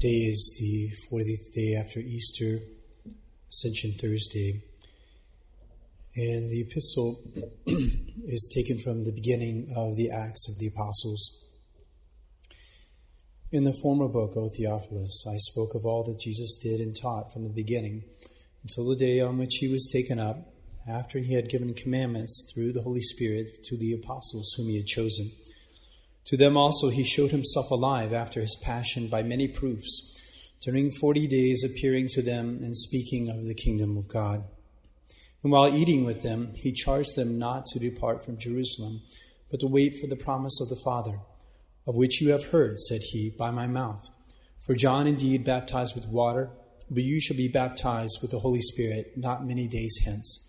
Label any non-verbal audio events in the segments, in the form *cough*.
Today is the 40th day after Easter, Ascension Thursday. And the epistle *clears throat* is taken from the beginning of the Acts of the Apostles. In the former book, O Theophilus, I spoke of all that Jesus did and taught from the beginning until the day on which he was taken up, after he had given commandments through the Holy Spirit to the apostles whom he had chosen. To them also he showed himself alive after his passion by many proofs, during forty days appearing to them and speaking of the kingdom of God. And while eating with them, he charged them not to depart from Jerusalem, but to wait for the promise of the Father, of which you have heard, said he, by my mouth. For John indeed baptized with water, but you shall be baptized with the Holy Spirit not many days hence.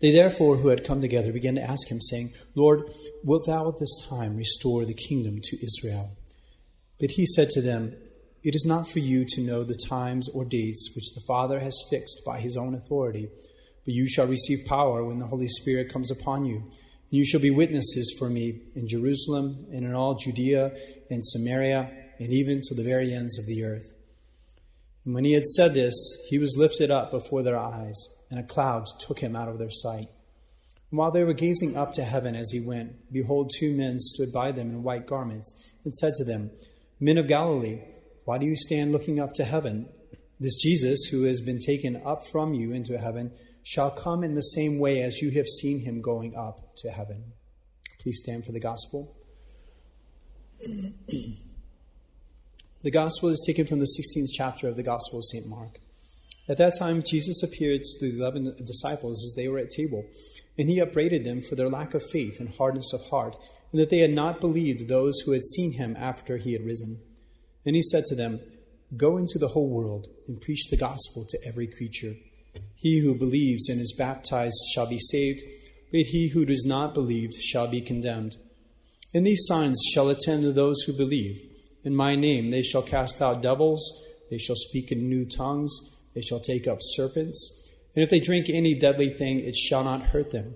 They therefore, who had come together, began to ask him, saying, Lord, wilt thou at this time restore the kingdom to Israel? But he said to them, It is not for you to know the times or dates which the Father has fixed by his own authority, but you shall receive power when the Holy Spirit comes upon you. And you shall be witnesses for me in Jerusalem and in all Judea and Samaria and even to the very ends of the earth. And when he had said this, he was lifted up before their eyes and a cloud took him out of their sight. And while they were gazing up to heaven as he went, behold, two men stood by them in white garments, and said to them, Men of Galilee, why do you stand looking up to heaven? This Jesus, who has been taken up from you into heaven, shall come in the same way as you have seen him going up to heaven. Please stand for the gospel. *clears throat* the gospel is taken from the 16th chapter of the Gospel of St. Mark. At that time, Jesus appeared to the eleven disciples as they were at table, and he upbraided them for their lack of faith and hardness of heart, and that they had not believed those who had seen him after he had risen. Then he said to them, Go into the whole world and preach the gospel to every creature. He who believes and is baptized shall be saved, but he who does not believe shall be condemned. And these signs shall attend those who believe. In my name they shall cast out devils, they shall speak in new tongues. They shall take up serpents, and if they drink any deadly thing, it shall not hurt them.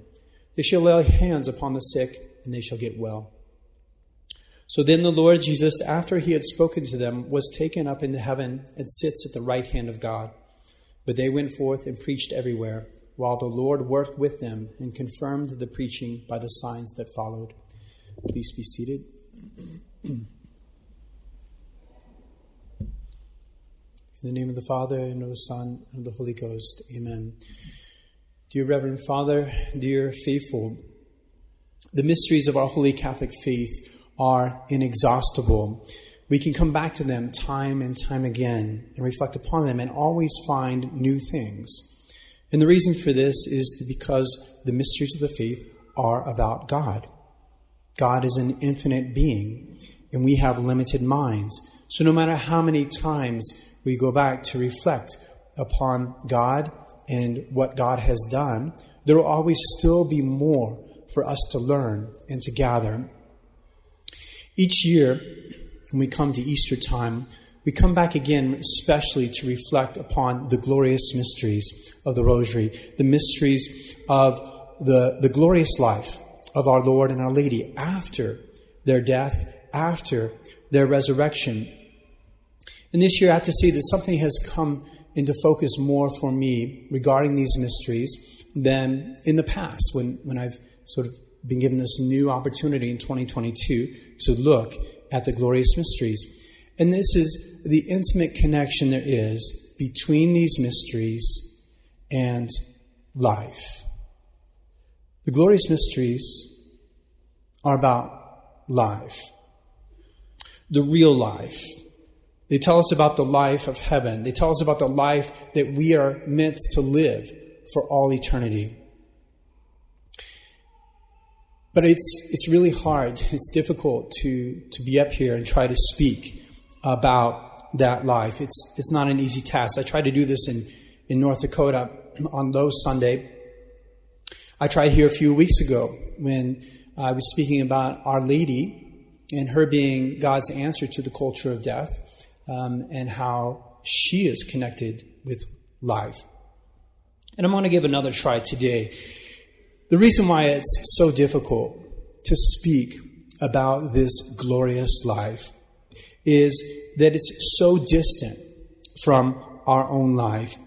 They shall lay hands upon the sick, and they shall get well. So then the Lord Jesus, after he had spoken to them, was taken up into heaven and sits at the right hand of God. But they went forth and preached everywhere, while the Lord worked with them and confirmed the preaching by the signs that followed. Please be seated. *clears throat* In the name of the Father, and of the Son, and of the Holy Ghost. Amen. Dear Reverend Father, dear faithful, the mysteries of our holy Catholic faith are inexhaustible. We can come back to them time and time again and reflect upon them and always find new things. And the reason for this is because the mysteries of the faith are about God. God is an infinite being, and we have limited minds. So no matter how many times we go back to reflect upon God and what God has done, there will always still be more for us to learn and to gather. Each year, when we come to Easter time, we come back again, especially to reflect upon the glorious mysteries of the Rosary, the mysteries of the, the glorious life of our Lord and Our Lady after their death, after their resurrection, and this year, I have to say that something has come into focus more for me regarding these mysteries than in the past when, when I've sort of been given this new opportunity in 2022 to look at the glorious mysteries. And this is the intimate connection there is between these mysteries and life. The glorious mysteries are about life, the real life they tell us about the life of heaven. They tell us about the life that we are meant to live for all eternity. But it's, it's really hard, it's difficult to, to be up here and try to speak about that life. It's, it's not an easy task. I tried to do this in, in North Dakota on Low Sunday. I tried here a few weeks ago when I was speaking about Our Lady and her being God's answer to the culture of death um, and how she is connected with life. And I'm going to give another try today. The reason why it's so difficult to speak about this glorious life is that it's so distant from our own life.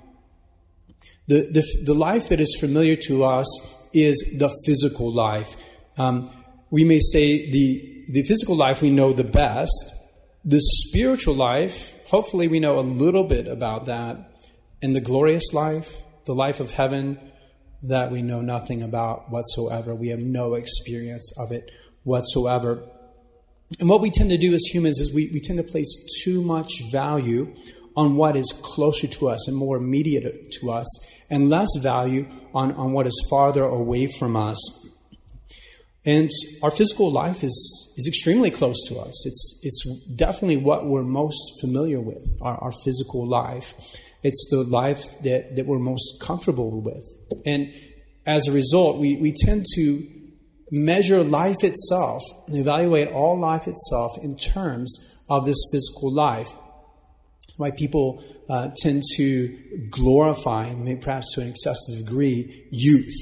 The, the, the life that is familiar to us is the physical life. Um, we may say the, the physical life we know the best. The spiritual life, hopefully, we know a little bit about that. And the glorious life, the life of heaven, that we know nothing about whatsoever. We have no experience of it whatsoever. And what we tend to do as humans is we, we tend to place too much value on what is closer to us and more immediate to us, and less value on, on what is farther away from us. And our physical life is, is extremely close to us. It's, it's definitely what we're most familiar with, our, our physical life. It's the life that, that we're most comfortable with. And as a result, we, we tend to measure life itself and evaluate all life itself in terms of this physical life. Why people uh, tend to glorify, perhaps to an excessive degree, youth,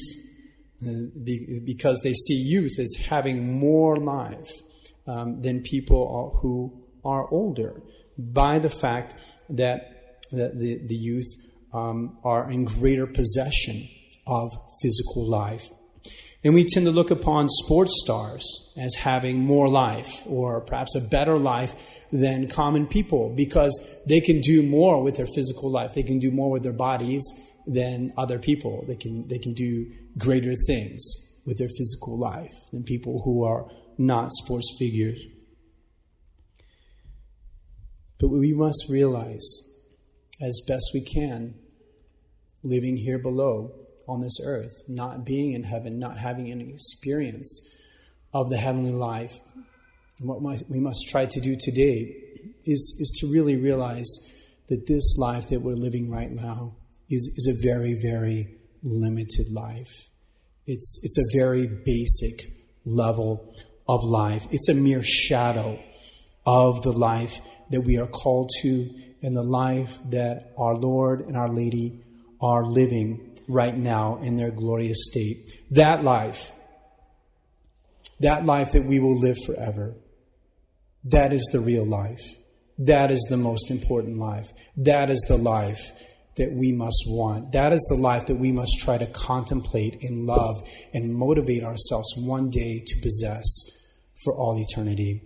because they see youth as having more life um, than people who are older, by the fact that the, the, the youth um, are in greater possession of physical life. And we tend to look upon sports stars as having more life or perhaps a better life than common people because they can do more with their physical life. They can do more with their bodies than other people. They can, they can do greater things with their physical life than people who are not sports figures. But we must realize, as best we can, living here below, on this earth, not being in heaven, not having any experience of the heavenly life. What we must try to do today is, is to really realize that this life that we're living right now is, is a very, very limited life. It's, it's a very basic level of life. It's a mere shadow of the life that we are called to and the life that our Lord and our Lady are living right now in their glorious state. That life, that life that we will live forever, that is the real life. That is the most important life. That is the life that we must want. That is the life that we must try to contemplate and love and motivate ourselves one day to possess for all eternity.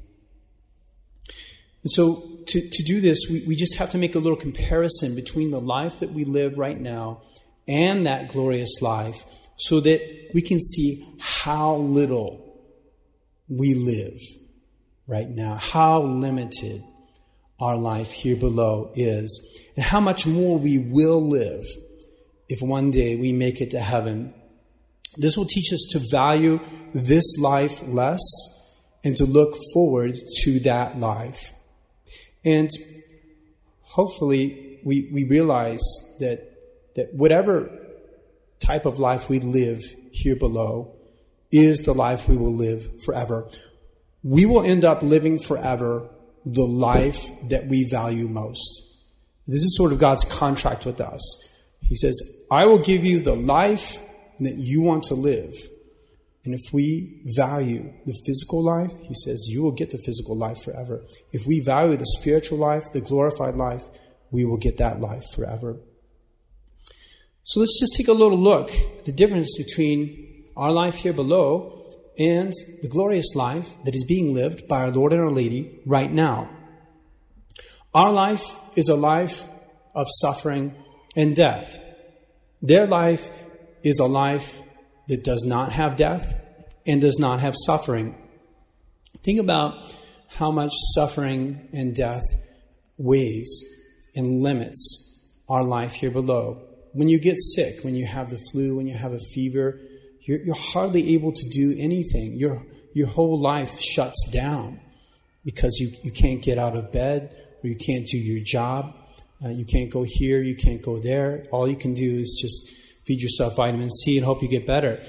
And so, to, to do this, we, we just have to make a little comparison between the life that we live right now and that glorious life so that we can see how little we live right now, how limited our life here below is, and how much more we will live if one day we make it to heaven. This will teach us to value this life less and to look forward to that life. And hopefully, we, we realize that that whatever type of life we live here below is the life we will live forever. We will end up living forever the life that we value most. This is sort of God's contract with us. He says, I will give you the life that you want to live. And if we value the physical life, he says, you will get the physical life forever. If we value the spiritual life, the glorified life, we will get that life forever. So let's just take a little look at the difference between our life here below and the glorious life that is being lived by our Lord and our Lady right now. Our life is a life of suffering and death. Their life is a life that does not have death and does not have suffering. Think about how much suffering and death weighs and limits our life here below when you get sick, when you have the flu, when you have a fever, you're, you're hardly able to do anything. Your, your whole life shuts down because you, you can't get out of bed or you can't do your job. Uh, you can't go here, you can't go there. All you can do is just feed yourself vitamin C and hope you get better.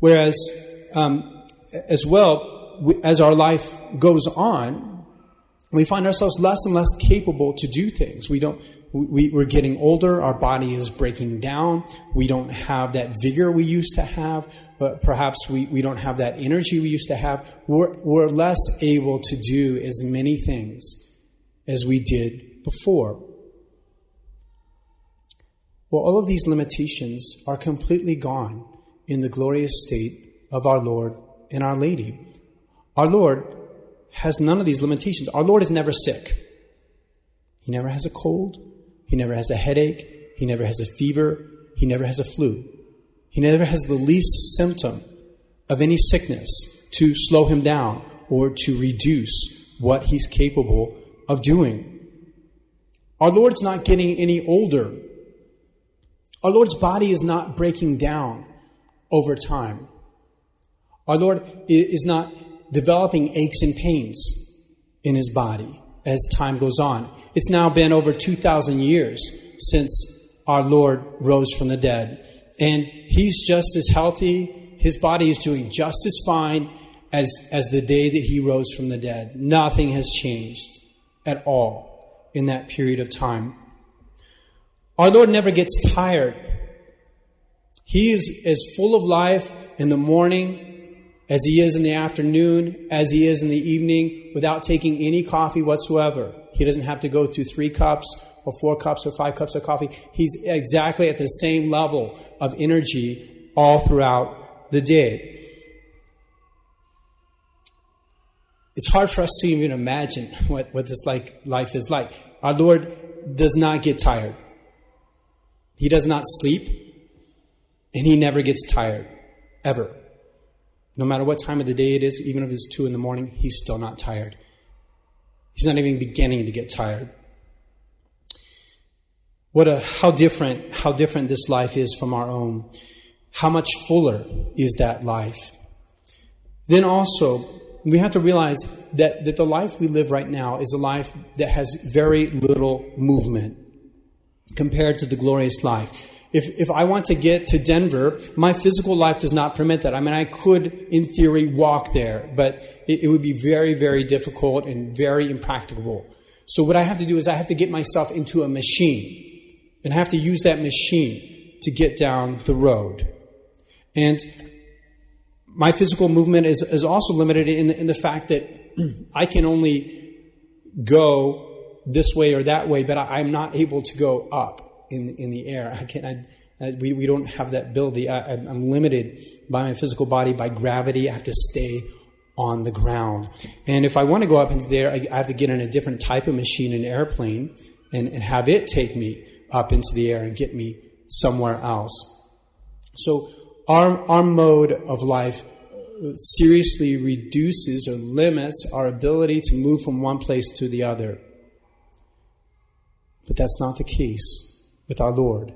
Whereas, um, as well, we, as our life goes on, we find ourselves less and less capable to do things. We don't, we, we're getting older, our body is breaking down, we don't have that vigor we used to have, but perhaps we, we don't have that energy we used to have. We're, we're less able to do as many things as we did before. Well, all of these limitations are completely gone in the glorious state of our Lord and Our Lady. Our Lord has none of these limitations. Our Lord is never sick. He never has a cold. He never has a headache. He never has a fever. He never has a flu. He never has the least symptom of any sickness to slow him down or to reduce what he's capable of doing. Our Lord's not getting any older. Our Lord's body is not breaking down over time. Our Lord is not developing aches and pains in his body as time goes on. It's now been over 2,000 years since our Lord rose from the dead. And he's just as healthy, his body is doing just as fine as, as the day that he rose from the dead. Nothing has changed at all in that period of time. Our Lord never gets tired. He is as full of life in the morning as he is in the afternoon, as he is in the evening, without taking any coffee whatsoever. He doesn't have to go through three cups or four cups or five cups of coffee. He's exactly at the same level of energy all throughout the day. It's hard for us to even imagine *laughs* what, what this like life is like. Our Lord does not get tired. He does not sleep, and he never gets tired, ever. No matter what time of the day it is, even if it's two in the morning, he's still not tired. He's not even beginning to get tired. What a, how different, how different this life is from our own. How much fuller is that life? Then also, we have to realize that, that the life we live right now is a life that has very little movement compared to the glorious life if, if I want to get to Denver, my physical life does not permit that. I mean, I could, in theory, walk there, but it, it would be very, very difficult and very impracticable. So what I have to do is I have to get myself into a machine, and I have to use that machine to get down the road. And my physical movement is, is also limited in the, in the fact that *clears throat* I can only go this way or that way, but I, I'm not able to go up in in the air. I can't. I, we, we don't have that ability. I, I'm limited by my physical body, by gravity. I have to stay on the ground. And if I want to go up into the air, I, I have to get in a different type of machine, an airplane, and, and have it take me up into the air and get me somewhere else. So our, our mode of life seriously reduces or limits our ability to move from one place to the other. But that's not the case with our Lord.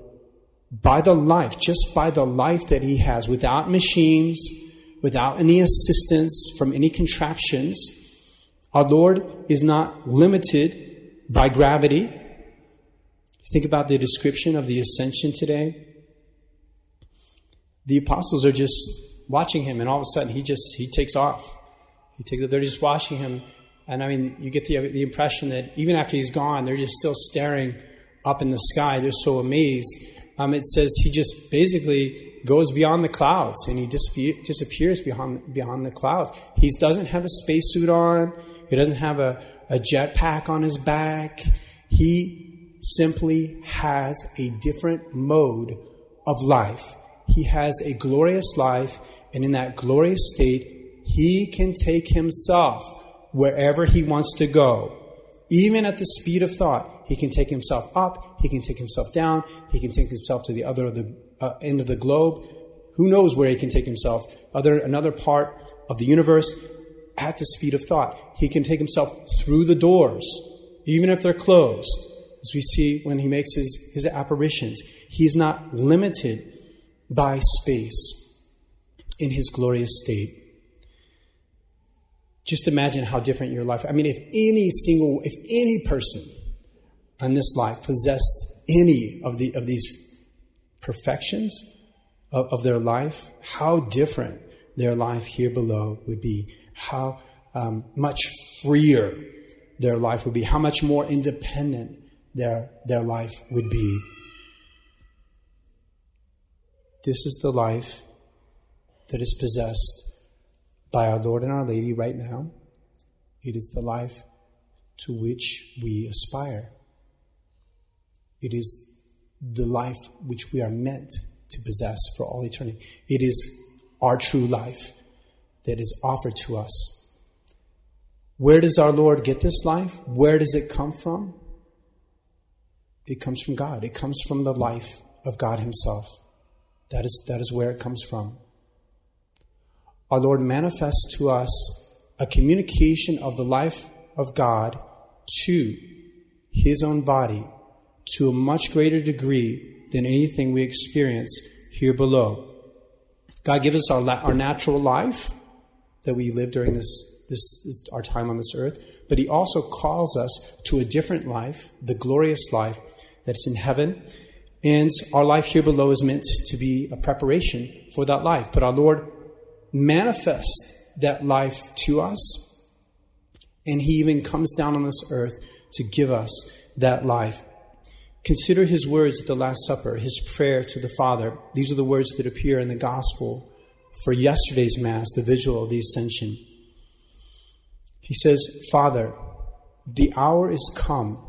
By the life, just by the life that He has, without machines, without any assistance from any contraptions, our Lord is not limited by gravity. Think about the description of the ascension today. The apostles are just watching him, and all of a sudden he just he takes off. He takes they're just watching him, and I mean you get the the impression that even after he's gone, they're just still staring up in the sky. They're so amazed. Um, it says he just basically goes beyond the clouds and he just disappears behind, behind the clouds. He doesn't have a spacesuit on, he doesn't have a, a jetpack on his back. He simply has a different mode of life. He has a glorious life, and in that glorious state, he can take himself wherever he wants to go, even at the speed of thought. He can take himself up. He can take himself down. He can take himself to the other of the, uh, end of the globe. Who knows where he can take himself? Other, another part of the universe at the speed of thought. He can take himself through the doors, even if they're closed, as we see when he makes his, his apparitions. He's not limited by space in his glorious state. Just imagine how different your life. I mean, if any single, if any person in this life possessed any of, the, of these perfections of, of their life, how different their life here below would be. How um, much freer their life would be. How much more independent their, their life would be. This is the life that is possessed by our Lord and our Lady right now. It is the life to which we aspire. It is the life which we are meant to possess for all eternity. It is our true life that is offered to us. Where does our Lord get this life? Where does it come from? It comes from God. It comes from the life of God Himself. That is, that is where it comes from. Our Lord manifests to us a communication of the life of God to His own body to a much greater degree than anything we experience here below. God gives us our, our natural life that we live during this, this, this, our time on this earth, but He also calls us to a different life, the glorious life that's in heaven. And our life here below is meant to be a preparation for that life. But our Lord manifests that life to us, and He even comes down on this earth to give us that life. Consider his words at the Last Supper, his prayer to the Father. These are the words that appear in the Gospel for yesterday's Mass, the vigil of the Ascension. He says, Father, the hour is come.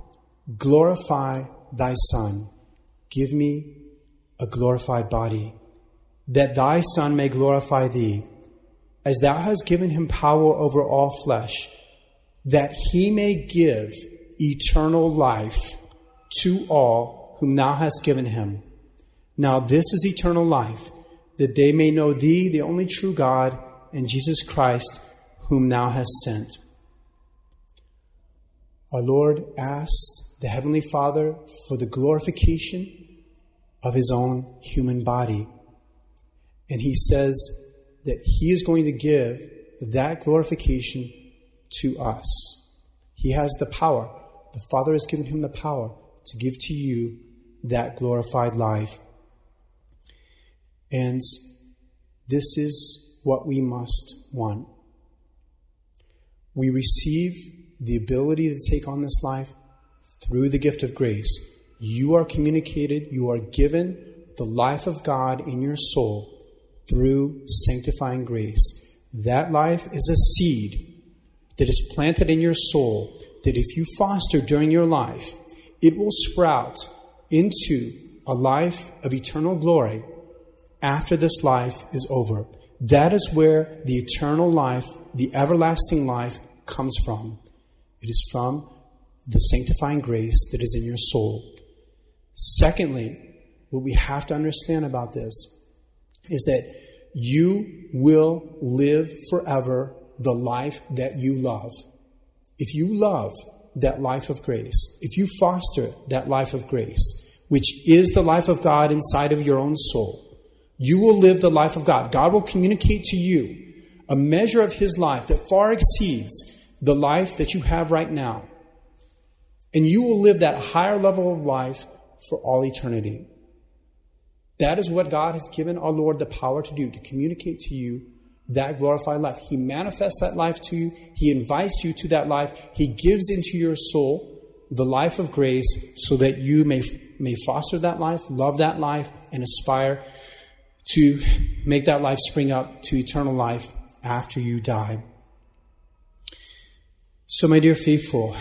Glorify thy Son. Give me a glorified body, that thy Son may glorify thee, as thou hast given him power over all flesh, that he may give eternal life to all whom thou hast given him. Now this is eternal life, that they may know thee, the only true God, and Jesus Christ, whom thou hast sent. Our Lord asks the Heavenly Father for the glorification of his own human body. And he says that he is going to give that glorification to us. He has the power. The Father has given him the power to give to you that glorified life. And this is what we must want. We receive the ability to take on this life through the gift of grace. You are communicated, you are given the life of God in your soul through sanctifying grace. That life is a seed that is planted in your soul that if you foster during your life, it will sprout into a life of eternal glory after this life is over. That is where the eternal life, the everlasting life, comes from. It is from the sanctifying grace that is in your soul. Secondly, what we have to understand about this is that you will live forever the life that you love. If you love that life of grace, if you foster that life of grace, which is the life of God inside of your own soul, you will live the life of God. God will communicate to you a measure of His life that far exceeds the life that you have right now. And you will live that higher level of life for all eternity. That is what God has given our Lord the power to do, to communicate to you that glorified life. He manifests that life to you. He invites you to that life. He gives into your soul the life of grace so that you may, may foster that life, love that life, and aspire to make that life spring up to eternal life after you die. So, my dear faithful,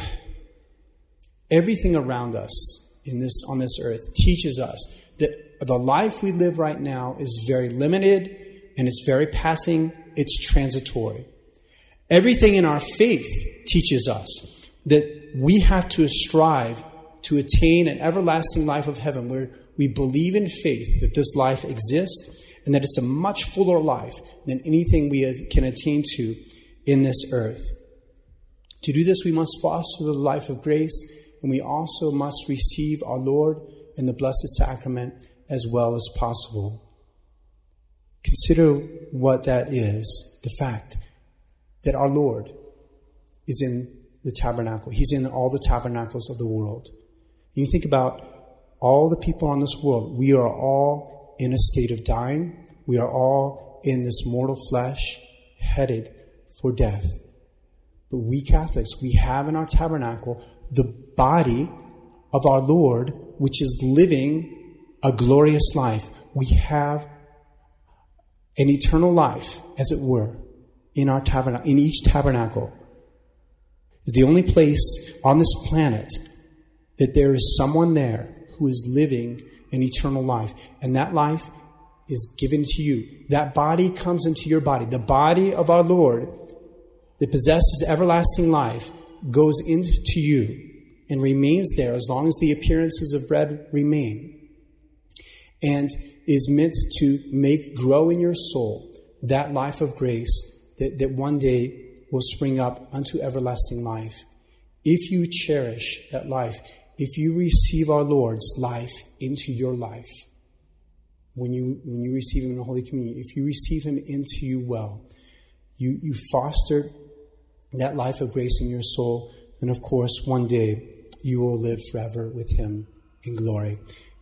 everything around us in this, on this earth teaches us that the life we live right now is very limited and it's very passing, it's transitory. Everything in our faith teaches us that we have to strive to attain an everlasting life of heaven where we believe in faith that this life exists and that it's a much fuller life than anything we can attain to in this earth. To do this, we must foster the life of grace, and we also must receive our Lord in the Blessed Sacrament as well as possible. Consider what that is the fact that our Lord is in the tabernacle, He's in all the tabernacles of the world. And you think about all the people on this world, we are all in a state of dying, we are all in this mortal flesh headed for death. But we Catholics, we have in our tabernacle the body of our Lord, which is living a glorious life. We have an eternal life, as it were, in our tabernacle, in each tabernacle. is the only place on this planet that there is someone there who is living an eternal life. And that life is given to you. That body comes into your body. The body of our Lord that possesses everlasting life goes into you and remains there as long as the appearances of bread remain and is meant to make grow in your soul that life of grace that, that one day will spring up unto everlasting life. If you cherish that life, if you receive our Lord's life into your life, when you, when you receive Him in the Holy Communion, if you receive Him into you well, you, you foster that life of grace in your soul, then of course, one day you will live forever with Him in glory.